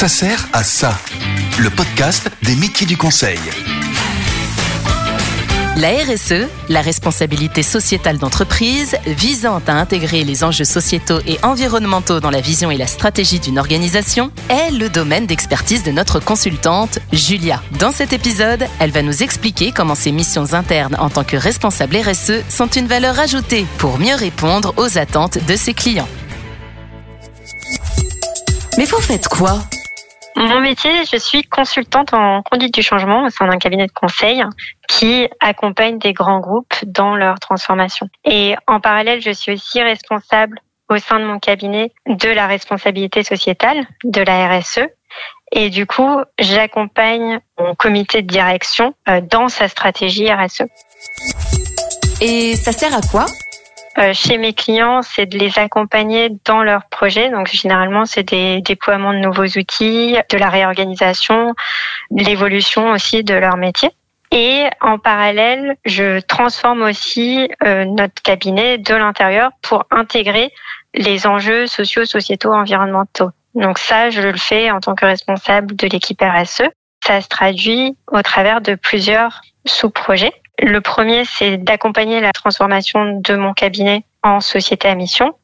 Ça sert à ça. Le podcast des métiers du conseil. La RSE, la responsabilité sociétale d'entreprise, visant à intégrer les enjeux sociétaux et environnementaux dans la vision et la stratégie d'une organisation, est le domaine d'expertise de notre consultante, Julia. Dans cet épisode, elle va nous expliquer comment ces missions internes en tant que responsable RSE sont une valeur ajoutée pour mieux répondre aux attentes de ses clients. Mais vous faites quoi? Mon métier, je suis consultante en conduite du changement au sein d'un cabinet de conseil qui accompagne des grands groupes dans leur transformation. Et en parallèle, je suis aussi responsable au sein de mon cabinet de la responsabilité sociétale, de la RSE. Et du coup, j'accompagne mon comité de direction euh, dans sa stratégie RSE. Et ça sert à quoi? Chez mes clients, c'est de les accompagner dans leurs projets. Donc généralement, c'est des déploiements de nouveaux outils, de la réorganisation, l'évolution aussi de leur métier. Et en parallèle, je transforme aussi euh, notre cabinet de l'intérieur pour intégrer les enjeux sociaux, sociétaux, environnementaux. Donc ça, je le fais en tant que responsable de l'équipe RSE. Ça se traduit au travers de plusieurs sous-projets. Le premier, c'est d'accompagner la transformation de mon cabinet en société à mission.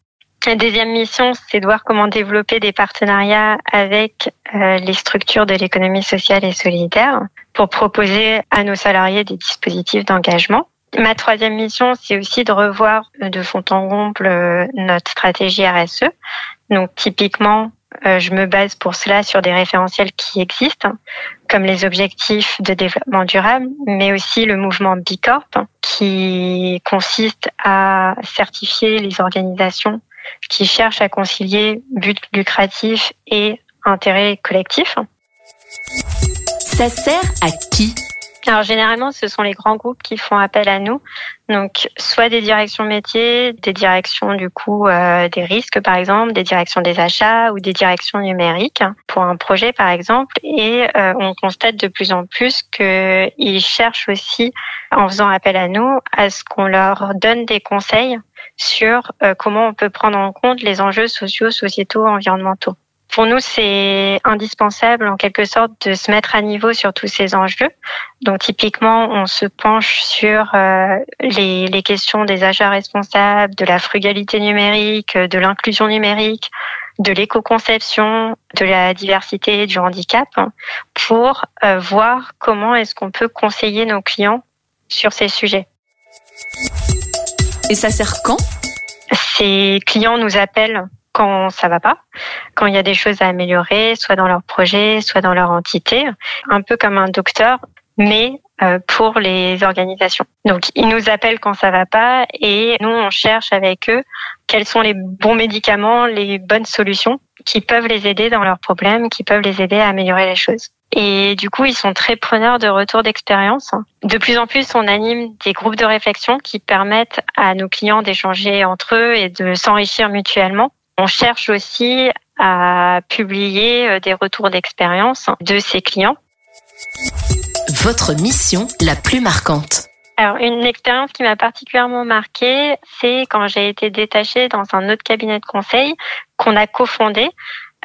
La deuxième mission, c'est de voir comment développer des partenariats avec euh, les structures de l'économie sociale et solidaire pour proposer à nos salariés des dispositifs d'engagement. Ma troisième mission, c'est aussi de revoir de fond en comble euh, notre stratégie RSE. Donc typiquement, je me base pour cela sur des référentiels qui existent, comme les objectifs de développement durable, mais aussi le mouvement Bicorp, qui consiste à certifier les organisations qui cherchent à concilier but lucratif et intérêt collectif. Ça sert à qui? Alors généralement, ce sont les grands groupes qui font appel à nous. Donc soit des directions métiers, des directions du coup euh, des risques par exemple, des directions des achats ou des directions numériques pour un projet par exemple. Et euh, on constate de plus en plus qu'ils cherchent aussi, en faisant appel à nous, à ce qu'on leur donne des conseils sur euh, comment on peut prendre en compte les enjeux sociaux, sociétaux, environnementaux. Pour nous, c'est indispensable en quelque sorte de se mettre à niveau sur tous ces enjeux. Donc typiquement, on se penche sur euh, les, les questions des achats responsables, de la frugalité numérique, de l'inclusion numérique, de l'éco-conception, de la diversité, du handicap, pour euh, voir comment est-ce qu'on peut conseiller nos clients sur ces sujets. Et ça sert quand? Ces clients nous appellent quand ça va pas, quand il y a des choses à améliorer, soit dans leur projet, soit dans leur entité, un peu comme un docteur, mais euh, pour les organisations. Donc ils nous appellent quand ça va pas et nous on cherche avec eux quels sont les bons médicaments, les bonnes solutions qui peuvent les aider dans leurs problèmes, qui peuvent les aider à améliorer les choses. Et du coup, ils sont très preneurs de retours d'expérience. De plus en plus, on anime des groupes de réflexion qui permettent à nos clients d'échanger entre eux et de s'enrichir mutuellement. On cherche aussi à publier euh, des retours d'expérience de ses clients. Votre mission la plus marquante alors, une expérience qui m'a particulièrement marquée, c'est quand j'ai été détachée dans un autre cabinet de conseil qu'on a cofondé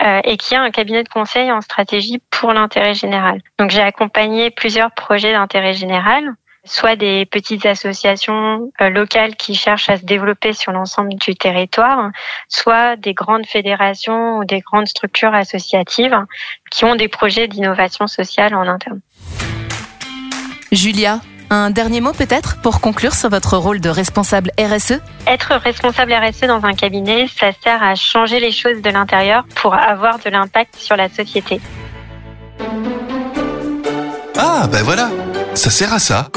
euh, et qui a un cabinet de conseil en stratégie pour l'intérêt général. Donc, j'ai accompagné plusieurs projets d'intérêt général soit des petites associations euh, locales qui cherchent à se développer sur l'ensemble du territoire, soit des grandes fédérations ou des grandes structures associatives qui ont des projets d'innovation sociale en interne. Julia, un dernier mot peut-être pour conclure sur votre rôle de responsable RSE Être responsable RSE dans un cabinet, ça sert à changer les choses de l'intérieur pour avoir de l'impact sur la société. Ah, ben voilà, ça sert à ça.